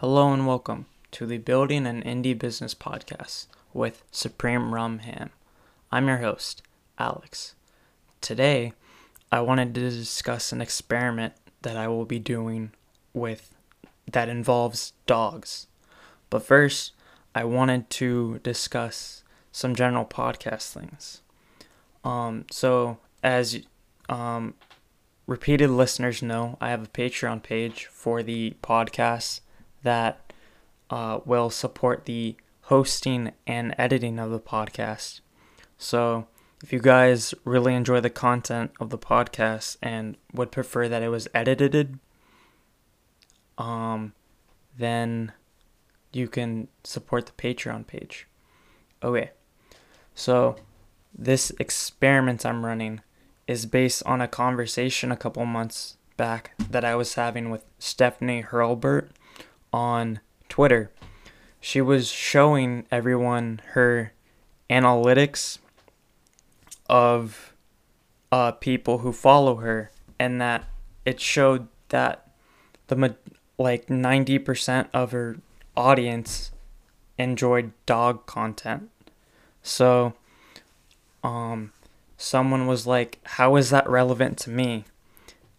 Hello and welcome to the Building an Indie Business Podcast with Supreme Rum Ham. I'm your host, Alex. Today, I wanted to discuss an experiment that I will be doing with that involves dogs. But first, I wanted to discuss some general podcast things. Um, so as um, repeated listeners know, I have a Patreon page for the podcast that uh, will support the hosting and editing of the podcast. So, if you guys really enjoy the content of the podcast and would prefer that it was edited, um, then you can support the Patreon page. Okay, so this experiment I'm running is based on a conversation a couple months back that I was having with Stephanie Hurlburt on Twitter. She was showing everyone her analytics of uh, people who follow her, and that it showed that the like 90% of her audience enjoyed dog content. So, um, someone was like, How is that relevant to me?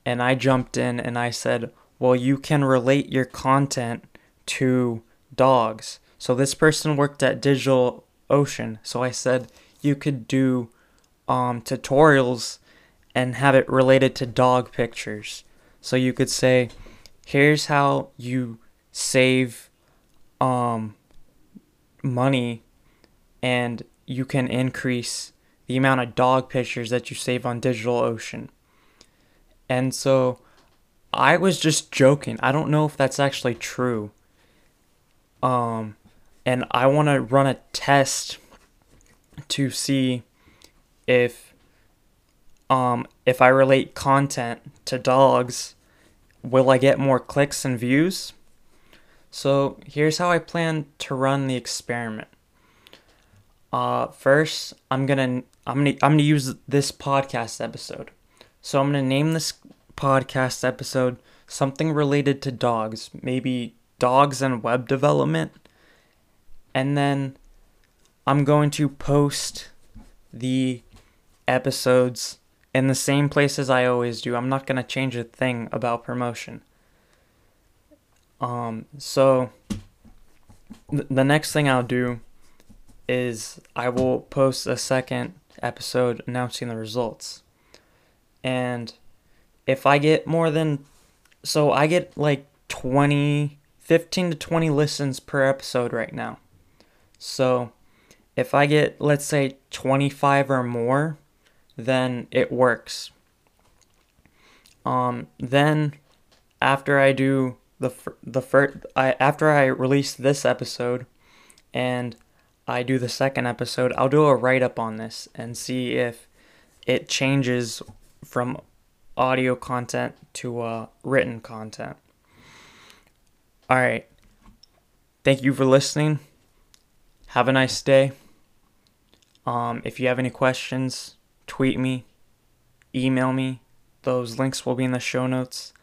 And I jumped in and I said, Well, you can relate your content to dogs. So this person worked at Digital Ocean. So I said, You could do um, tutorials and have it related to dog pictures. So you could say, Here's how you save um, money and you can increase the amount of dog pictures that you save on DigitalOcean. And so I was just joking. I don't know if that's actually true. Um and I want to run a test to see if um if I relate content to dogs, will I get more clicks and views? So, here's how I plan to run the experiment. Uh, first, I'm gonna I'm gonna I'm gonna use this podcast episode. So I'm gonna name this podcast episode something related to dogs, maybe dogs and web development. And then I'm going to post the episodes in the same places I always do. I'm not gonna change a thing about promotion. Um, so th- the next thing I'll do is I will post a second episode announcing the results. And if I get more than so I get like 20 15 to 20 listens per episode right now. So if I get let's say 25 or more, then it works. Um then after I do the the first I after I release this episode and I do the second episode, I'll do a write up on this and see if it changes from audio content to uh, written content. All right. Thank you for listening. Have a nice day. Um, if you have any questions, tweet me, email me. Those links will be in the show notes.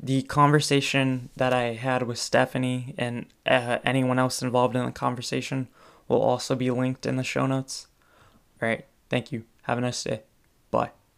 The conversation that I had with Stephanie and uh, anyone else involved in the conversation will also be linked in the show notes. All right. Thank you. Have a nice day. Bye.